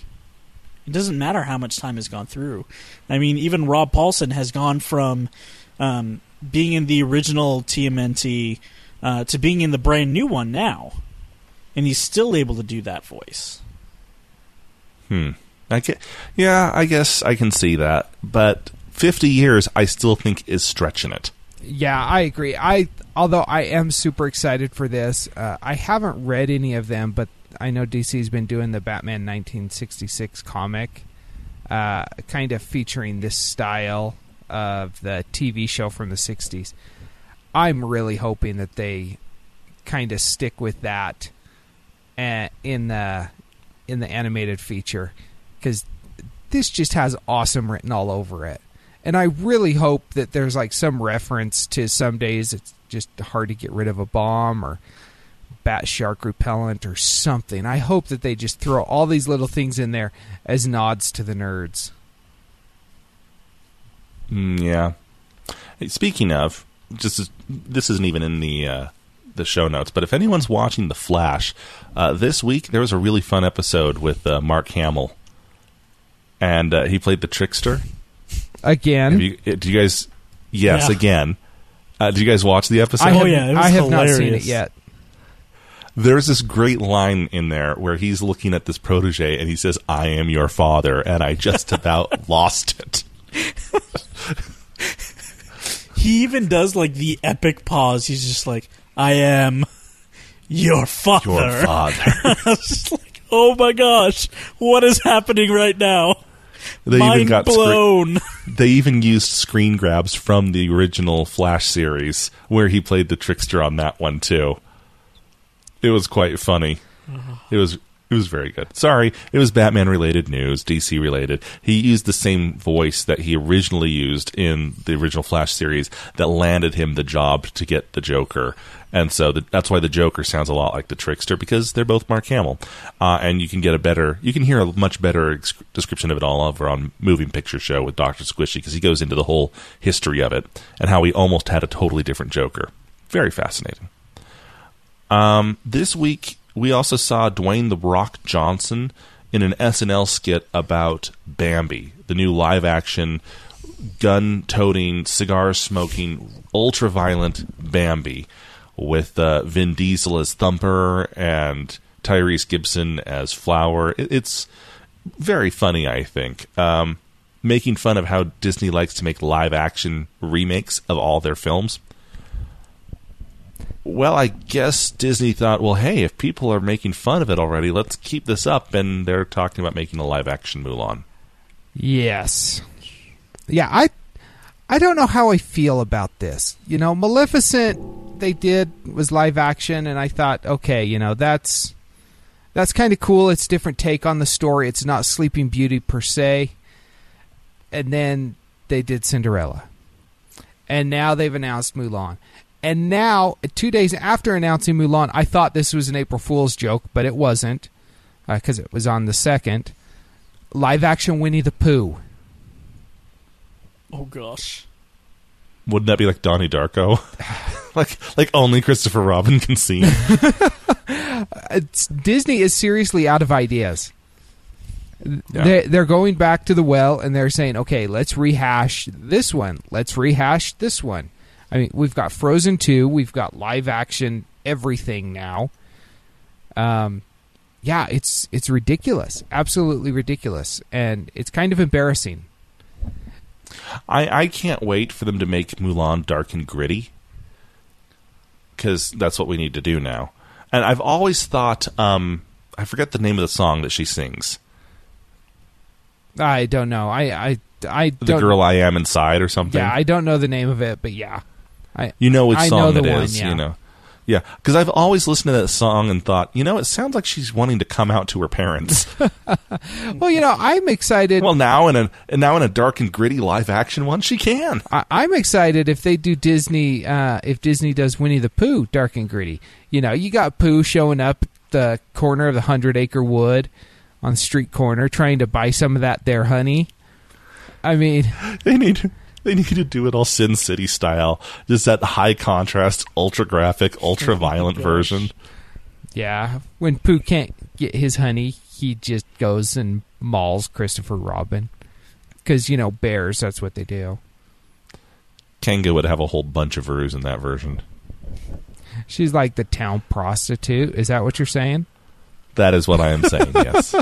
It doesn't matter how much time has gone through. I mean, even Rob Paulsen has gone from um, being in the original TMNT uh, to being in the brand new one now, and he's still able to do that voice. Hmm. I get, yeah, I guess I can see that. But 50 years, I still think is stretching it. Yeah, I agree. I although I am super excited for this. Uh, I haven't read any of them, but I know DC's been doing the Batman 1966 comic, uh, kind of featuring this style of the TV show from the 60s. I'm really hoping that they kind of stick with that uh, in the in the animated feature because this just has awesome written all over it. And I really hope that there's like some reference to some days it's just hard to get rid of a bomb or bat shark repellent or something. I hope that they just throw all these little things in there as nods to the nerds. Mm, yeah. Speaking of, just this isn't even in the uh, the show notes, but if anyone's watching The Flash, uh, this week there was a really fun episode with uh, Mark Hamill, and uh, he played the trickster. Again, Have you, uh, do you guys? Yes, Yeah. again. Uh, did you guys watch the episode? I Oh, yeah, it was I have not seen it yet. There's this great line in there where he's looking at this protege and he says, "I am your father," and I just about lost it. He even does like the epic pause. He's just like, "I am your father." Your father. I was just like, "Oh my gosh, what is happening right now?" They Mind even got scre- blown. they even used screen grabs from the original Flash series where he played the trickster on that one too. It was quite funny. Mm-hmm. It was it was very good. Sorry, it was Batman related news, DC related. He used the same voice that he originally used in the original Flash series that landed him the job to get the Joker. And so the, that's why the Joker sounds a lot like the Trickster because they're both Mark Hamill, uh, and you can get a better, you can hear a much better ex- description of it all over on Moving Picture Show with Doctor Squishy because he goes into the whole history of it and how he almost had a totally different Joker. Very fascinating. Um, this week we also saw Dwayne the Rock Johnson in an SNL skit about Bambi, the new live action gun toting, cigar smoking, ultra violent Bambi, with uh, Vin Diesel as Thumper and Tyrese Gibson as Flower. It, it's very funny, I think. Um, making fun of how Disney likes to make live action remakes of all their films. Well, I guess Disney thought, well, hey, if people are making fun of it already, let's keep this up. And they're talking about making a live action Mulan. Yes. Yeah, I I don't know how I feel about this. You know, Maleficent they did was live action and I thought, okay, you know, that's that's kind of cool. It's different take on the story. It's not Sleeping Beauty per se. And then they did Cinderella. And now they've announced Mulan. And now, 2 days after announcing Mulan, I thought this was an April Fool's joke, but it wasn't uh, because it was on the 2nd. Live action Winnie the Pooh. Oh gosh. Wouldn't that be like Donnie Darko? like, like only Christopher Robin can see. it's, Disney is seriously out of ideas. They, they're going back to the well and they're saying, okay, let's rehash this one. Let's rehash this one. I mean, we've got Frozen 2, we've got live action everything now. Um, yeah, it's it's ridiculous, absolutely ridiculous, and it's kind of embarrassing. I, I can't wait for them to make Mulan dark and gritty because that's what we need to do now. And I've always thought, um, I forget the name of the song that she sings. I don't know. I I I The girl I am inside or something. Yeah, I don't know the name of it, but yeah, I You know which I song know the it one, is, yeah. you know. Yeah, because I've always listened to that song and thought, you know, it sounds like she's wanting to come out to her parents. Well, you know, I'm excited. well, now in a and now in a dark and gritty live action one, she can. I, I'm excited if they do Disney. Uh, if Disney does Winnie the Pooh, dark and gritty. You know, you got Pooh showing up at the corner of the Hundred Acre Wood on the street corner, trying to buy some of that there honey. I mean, They need they need to do it all Sin City style, just that high contrast, ultra graphic, ultra oh violent gosh. version. yeah, when Pooh can't get his honey, he just goes and mauls Christopher Robin because you know bears. That's what they do. Kanga would have a whole bunch of Roos in that version. She's like the town prostitute. Is that what you're saying? That is what I am saying. Yes,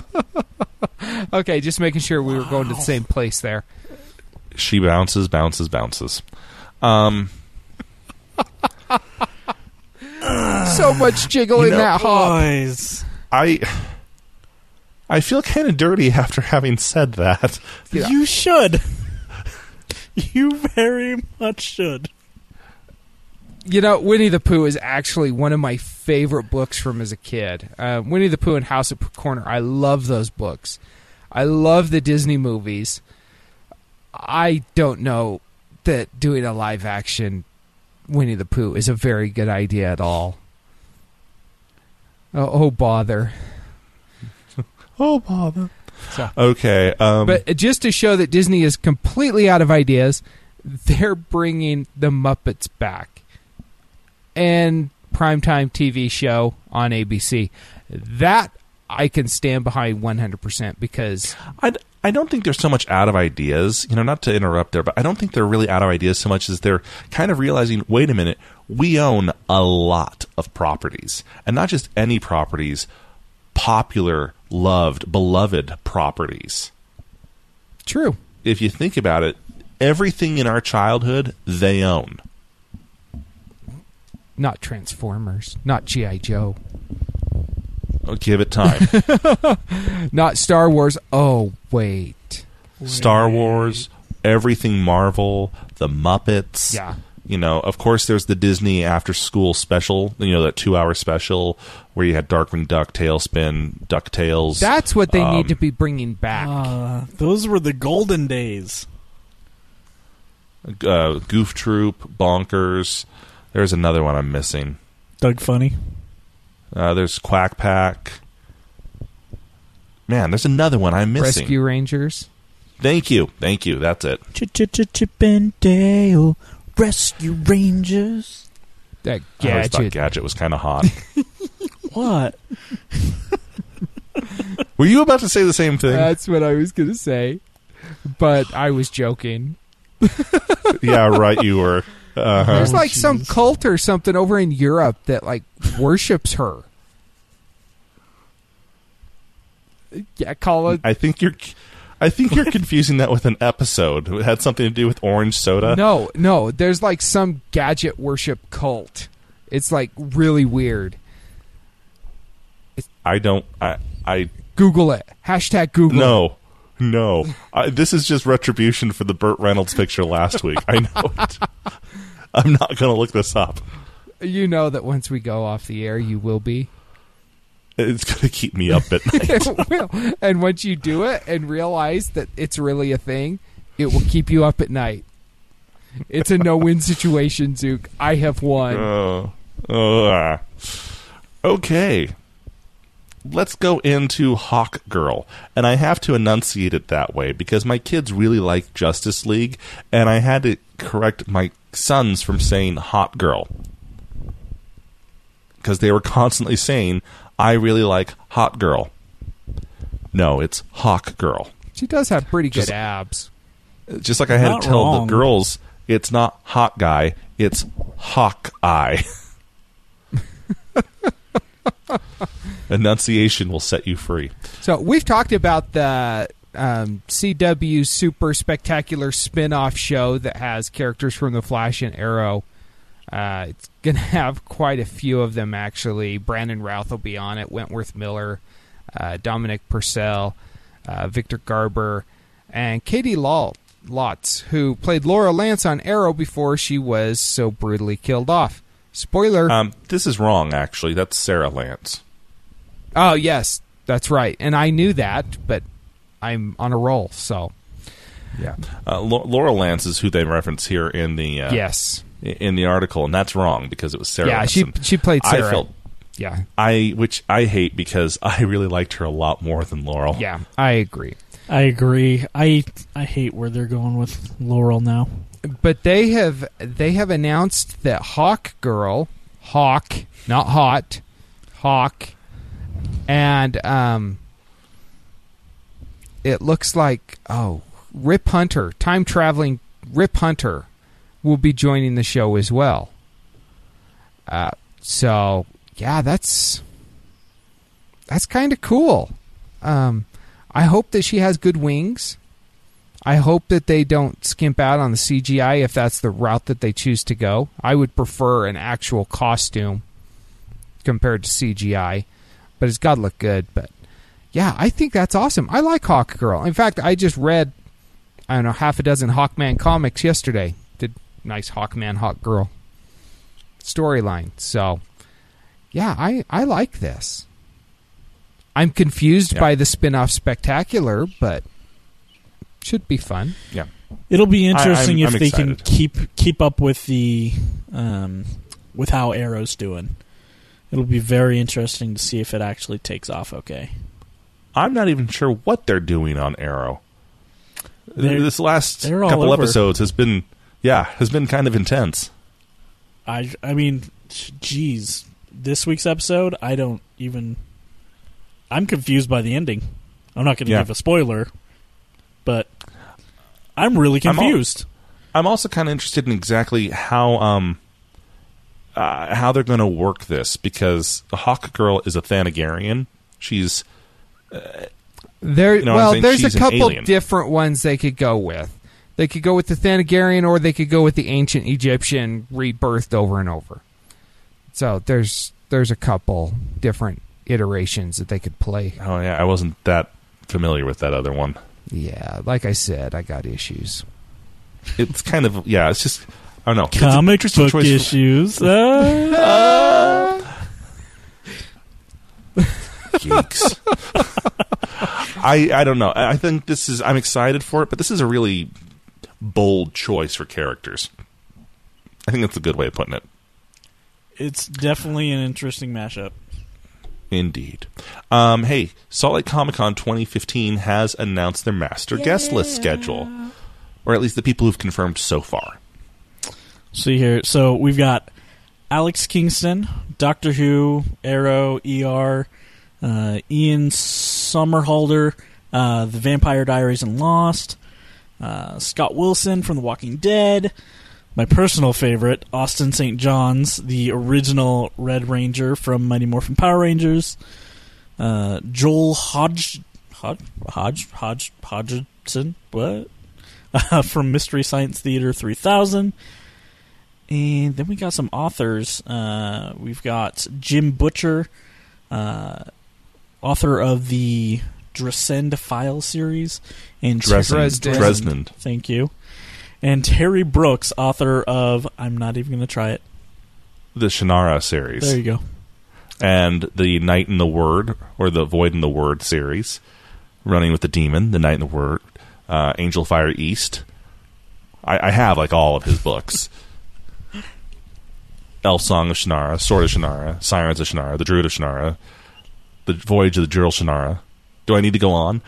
Okay, just making sure we were going to the same place there. She bounces, bounces, bounces. Um, So much jiggle in that hop. Boys. I I feel kind of dirty after having said that. Yeah. You should. you very much should. You know, Winnie the Pooh is actually one of my favorite books from as a kid. Uh, Winnie the Pooh and House of Pooh Corner. I love those books. I love the Disney movies. I don't know that doing a live action Winnie the Pooh is a very good idea at all. Oh, oh bother. Oh, bother. So- Okay. Um, But just to show that Disney is completely out of ideas, they're bringing the Muppets back and primetime TV show on ABC. That I can stand behind 100% because I, I don't think they're so much out of ideas. You know, not to interrupt there, but I don't think they're really out of ideas so much as they're kind of realizing, wait a minute, we own a lot of properties, and not just any properties, popular, loved, beloved properties. true. If you think about it, everything in our childhood they own. Not Transformers, not G.I. Joe, Give it time. not Star Wars. Oh, wait. Star Wars, everything Marvel, the Muppets. Yeah. You know, of course, there's the Disney after school special, you know, that two hour special where you had Darkwing Duck, Tailspin, DuckTales. That's what they Um, need to be bringing back. Uh, those were the golden days. uh, Goof Troop, Bonkers. There's another one I'm missing. Doug Funnie. Uh, there's Quack Pack. Man, there's another one I'm missing. Rescue Rangers. Thank you. Thank you. That's it. Chip and Dale Rescue Rangers. That I always thought gadget. Gadget was kind of hot. What? Were you about to say the same thing? That's what I was going to say. But I was joking. yeah, right. You were. Uh-huh. There's Oh, like some cult or something over in Europe that like worships her. Yeah, call it. I think you're. I think you're confusing that with an episode. It had something to do with orange soda. No, no. There's like some gadget worship cult. It's like really weird. I don't. I. I. Google it. Hashtag Google. No. No. I, this is just retribution for the Burt Reynolds picture last week. I know it. I'm not going to look this up. You know that once we go off the air, you will be. It's going to keep me up at night. it will. And once you do it and realize that it's really a thing, it will keep you up at night. It's a no-win situation, Zook. I have won. Oh, ah. Okay. Let's go into Hawk Girl. And I have to enunciate it that way because my kids really like Justice League, and I had to correct my sons from saying Hot Girl. Because they were constantly saying, I really like Hot Girl. No, it's Hawk Girl. She does have pretty good Just- abs. Just like I had Not to tell wrong. the girls, it's not Hot Guy, it's Hawk Eye. Enunciation will set you free. So we've talked about the um, CW Super Spectacular spin-off show that has characters from The Flash and Arrow. Uh, it's going to have quite a few of them, actually. Brandon Routh will be on it, Wentworth Miller, uh, Dominic Purcell, uh, Victor Garber, and Caity Law- Lotz, who played Laura Lance on Arrow before she was so brutally killed off. Spoiler. Um, this is wrong, actually. That's Sarah Lance. Oh yes, that's right. And I knew that, but I'm on a roll. So yeah, Uh, Lau- Laura Lance is who they reference here in the uh, yes, in the article, and that's wrong because it was Sarah. yeah. Lance. She And she played Sarah. I felt yeah, I, which I hate because I really liked her a lot more than Laurel. yeah. I agree. I agree. I I hate where they're going with Laurel now. But they have they have announced that Hawk Girl, Hawk, not hot, Hawk, and um, it looks like oh, Rip Hunter, time traveling Rip Hunter, will be joining the show as well. Uh, so yeah, that's that's kind of cool. Um, I hope that she has good wings. I hope that they don't skimp out on the CGI if that's the route that they choose to go. I would prefer an actual costume compared to CGI, but it's got to look good. But yeah, I think that's awesome. I like Hawk Girl. In fact, I just read I don't know half a dozen Hawkman comics yesterday. Did nice Hawkman Hawk Girl storyline. So yeah, I I like this. I'm confused Yeah. by the spin-off spectacular, but should be fun. Yeah. It'll be interesting I'm- if I'm they can keep keep up with the um, with how Arrow's doing. It'll be very interesting to see if it actually takes off. Okay. I'm not even sure what they're doing on Arrow. They're- this last couple over. episodes has been, yeah, has been kind of intense. I I mean, geez, this week's episode, I don't even. I'm confused by the ending. I'm not going to Yeah. give a spoiler, but I'm really I'm al- confused. I'm also kind of interested in exactly how um uh, how they're going to work this because the Hawk Girl is a Thanagarian. She's There, You know well, there's She's a couple different ones they could go with. They could go with the Thanagarian, or they could go with the ancient Egyptian rebirthed over and over. So there's there's a couple different iterations that they could play. oh yeah, I wasn't that familiar with that other one. Yeah, like I said, I got issues. It's kind of yeah, it's just I don't know. It's an Comic interesting book choice issues. Uh, geeks. I I don't know. I I think this is. I'm excited for it, but this is a really bold choice for characters. I think that's a good way of putting it. it's definitely an interesting mashup. Indeed. Um, hey, Salt Lake Comic Con 2015 has announced their master guest list schedule, or at least the people who've confirmed so far. See here. So we've got Alex Kingston, Doctor Who, Arrow, ER, uh, Ian Somerhalder, uh, The Vampire Diaries and Lost, uh, Scott Wilson from The Walking Dead, my personal favorite, Austin St. John's, the original Red Ranger from Mighty Morphin Power Rangers, uh, Joel Hodge, Hodge, Hodge, Hodge, Hodgson, what? From Mystery Science Theater 3000. And then we got some authors. Uh, we've got Jim Butcher, uh, author of the Drescend File series, and Dresden. Dresden. Dresden. Thank you. And Terry Brooks, author of I'm not even going to try it. The Shannara series. There you go. and the Knight in the Word, or the Void in the Word series, running with the Demon, the Knight in the Word, uh, Angel Fire East. I, I have like all of his books. Elf Song of Shannara, Sword of Shannara, Sirens of Shannara, The Druid of Shannara, The Voyage of the Jerle Shannara. Do I need to go on?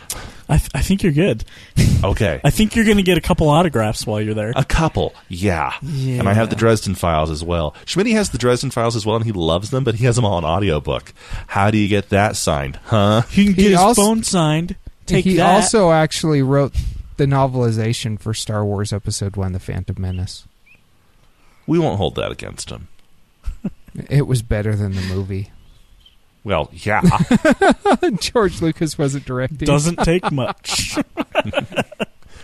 I, th- I think you're good. Okay. I think you're going to get a couple autographs while you're there. A couple, yeah. And I have the Dresden Files as well. Schmidt has the Dresden Files as well, and he loves them, but he has them all in audiobook. How do you get that signed, huh? You can get He his also- phone signed. Take he that. also actually wrote the novelization for Star Wars Episode One: The Phantom Menace. We won't hold that against him. It was better than the movie. Well, yeah. George Lucas wasn't directing. doesn't take much.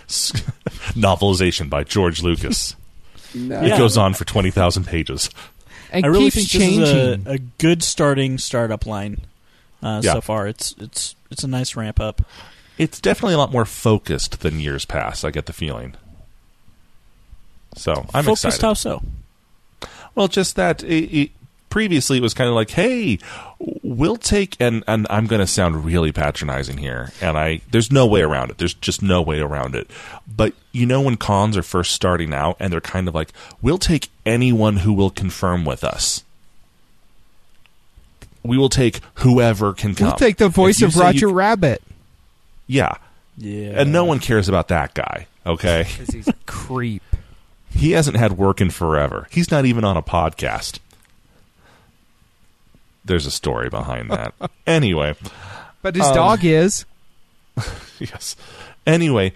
Novelization by George Lucas. No. It Yeah. goes on for 20,000 pages. and I really keeps think changing. this is a, a good starting startup line. Uh, Yeah. So far, it's it's it's a nice ramp up. It's definitely a lot more focused than years past, I get the feeling. So, I'm Focused excited. how so? Well, just that it, it, previously it was kind of like, hey, we'll take and and I'm going to sound really patronizing here, and I there's no way around it. There's just no way around it. But you know when cons are first starting out and they're kind of like, we'll take anyone who will confirm with us. We will take whoever can come. we'll take the voice of Roger you- Rabbit yeah, Yeah. and no one cares about that guy. Okay, because he's a creep. he hasn't had work in forever. He's not even on a podcast. There's a story behind that. anyway, But his Um, dog is. yes. Anyway,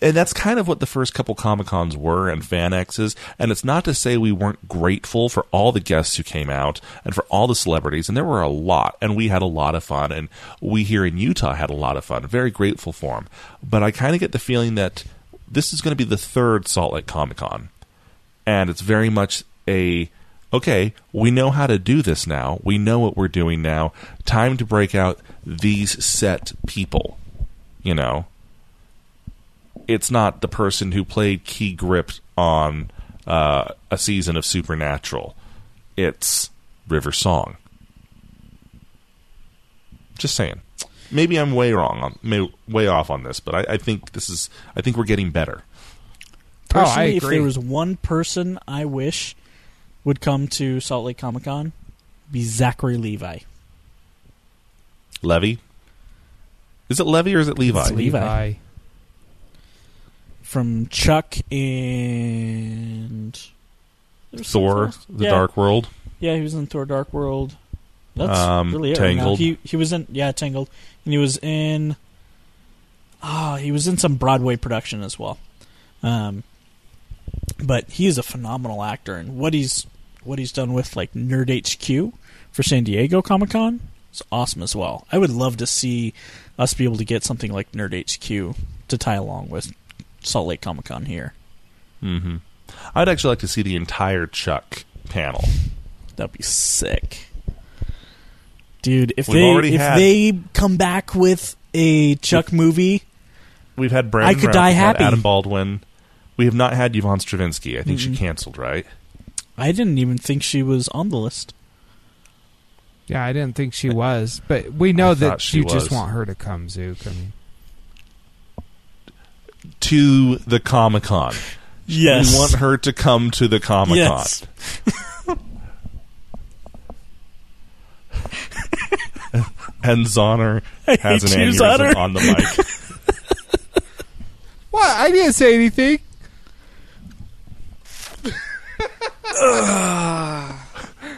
and that's kind of what the first couple Comic Cons were and Fan X's. And it's not to say we weren't grateful for all the guests who came out and for all the celebrities. And there were a lot, and we had a lot of fun. And we here in Utah had a lot of fun. Very grateful for them. But I kind of get the feeling that this is going to be the third Salt Lake Comic Con. And it's very much a okay, we know how to do this now. We know what we're doing now. Time to break out these set people. You know, it's not the person who played Key Grip on uh, a season of Supernatural. It's River Song. Just saying. Maybe I'm way wrong, on, may, way off on this, but I, I think this is. I think we're getting better. Oh, I Personally, if there was one person I wish would come to Salt Lake Comic Con, be Zachary Levi. Levy. Is it Levy or is it Levi? It's Levi. from Chuck and there was something Thor. The yeah. Dark World. Yeah, he was in Thor: Dark World. That's Um, really it. right He he was in yeah Tangled, and he was in ah he was in some Broadway production as well. Um, but he is a phenomenal actor, and what he's what he's done with like Nerd HQ for San Diego Comic Con is awesome as well. I would love to see us be able to get something like Nerd HQ to tie along with Salt Lake Comic Con here. hmm I'd actually like to see the entire Chuck panel. That'd be sick. Dude, if We've they if had- they come back with a Chuck movie, We've had Brandon I could die happy. Adam Baldwin. We have not had Yvonne Strahovski. I think she Mhm. canceled, right? I didn't even think she was on the list. Yeah, I didn't think she was, but we know I that thought she you just want her to come, Zook. I mean, To the Comic Con. Yes. We want her to come to the Comic Con. Yes. And Zoner has an you, aneurysm Zoner. on the mic. what? I didn't say anything.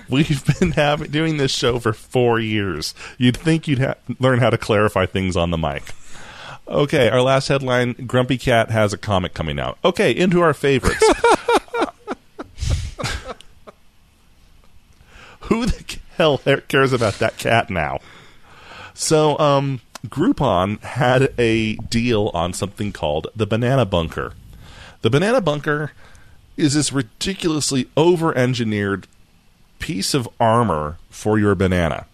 We've been having doing this show for four years. You'd think you'd ha- learn how to clarify things on the mic. Okay, our last headline: Grumpy Cat has a comic coming out. Okay, into our favorites. Who the hell cares about that cat now? So, um, Groupon had a deal on something called the Banana Bunker. The Banana Bunker is this ridiculously over-engineered piece of armor for your banana.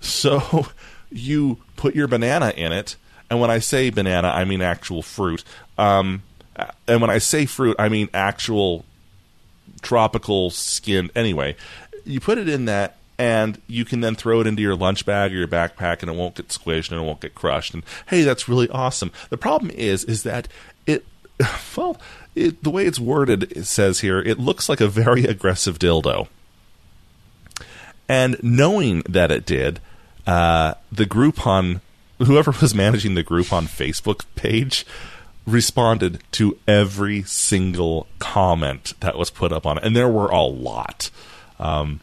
So you put your banana in it, and when I say banana, I mean actual fruit. Um, and when I say fruit, I mean actual tropical skin. Anyway, you put it in that, and you can then throw it into your lunch bag or your backpack, and it won't get squished and it won't get crushed. And hey, that's really awesome. The problem is, is that it, well, it, the way it's worded, it says here, it looks like a very aggressive dildo. And knowing that it did, uh, the Groupon, whoever was managing the Groupon Facebook page, responded to every single comment that was put up on it, and there were a lot. Um,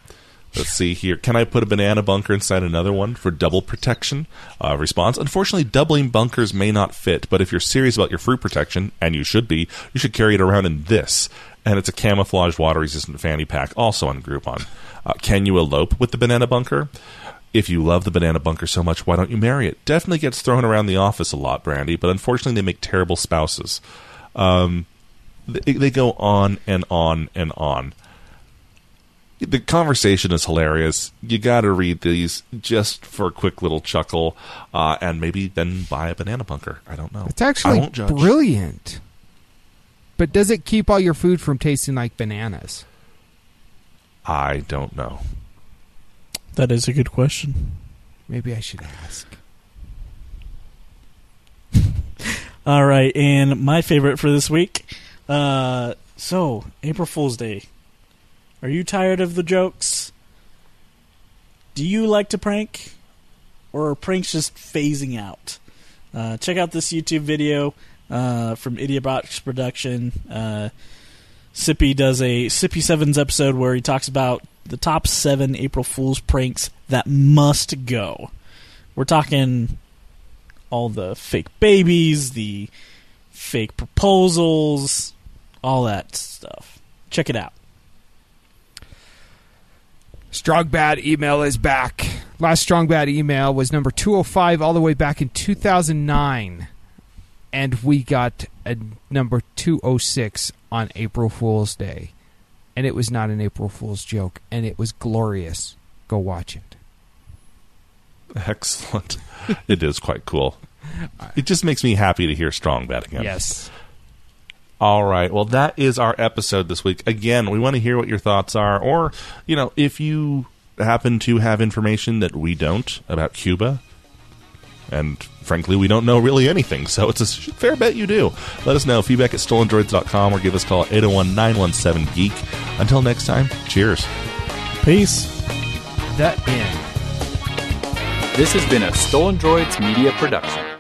let's see here. Can I put a banana bunker inside another one for double protection? Uh, response: Unfortunately, doubling bunkers may not fit, but if you're serious about your fruit protection, and you should be, you should carry it around in this. And it's a camouflage water-resistant fanny pack, also on Groupon. Uh, can you elope with the banana bunker? If you love the banana bunker so much, why don't you marry it? Definitely gets thrown around the office a lot, Brandy, but unfortunately, they make terrible spouses. Um, they, they go on and on and on. The conversation is hilarious. You got to read these just for a quick little chuckle, uh, and maybe then buy a banana bunker. I don't know. It's actually brilliant. But does it keep all your food from tasting like bananas? I don't know. That is a good question. Maybe I should ask. All right, and my favorite for this week. Uh, so April Fool's Day. Are you tired of the jokes? Do you like to prank, or are pranks just phasing out? Uh, check out this YouTube video uh, from Idiobox Production. Uh, Sippy does a Sippy Sevens episode where he talks about the top seven April Fool's pranks that must go. We're talking all the fake babies, the fake proposals, all that stuff. Check it out. Strong Bad email is back. Last Strong Bad email was number 205 all the way back in 2009. And we got a number 206 on April Fool's Day. and it was not an April Fool's joke, and it was glorious. Go watch it. Excellent. it is quite cool. It just makes me happy to hear Strong Bad again. Yes. All right. Well, that is our episode this week. Again, we want to hear what your thoughts are, or, you know, if you happen to have information that we don't about Cuba, and frankly, we don't know really anything, so it's a fair bet you do. Let us know. Feedback at stolendroids.com or give us a call at 801 917 Geek. Until next time, cheers. Peace. The end. This has been a Stolen Droids Media production.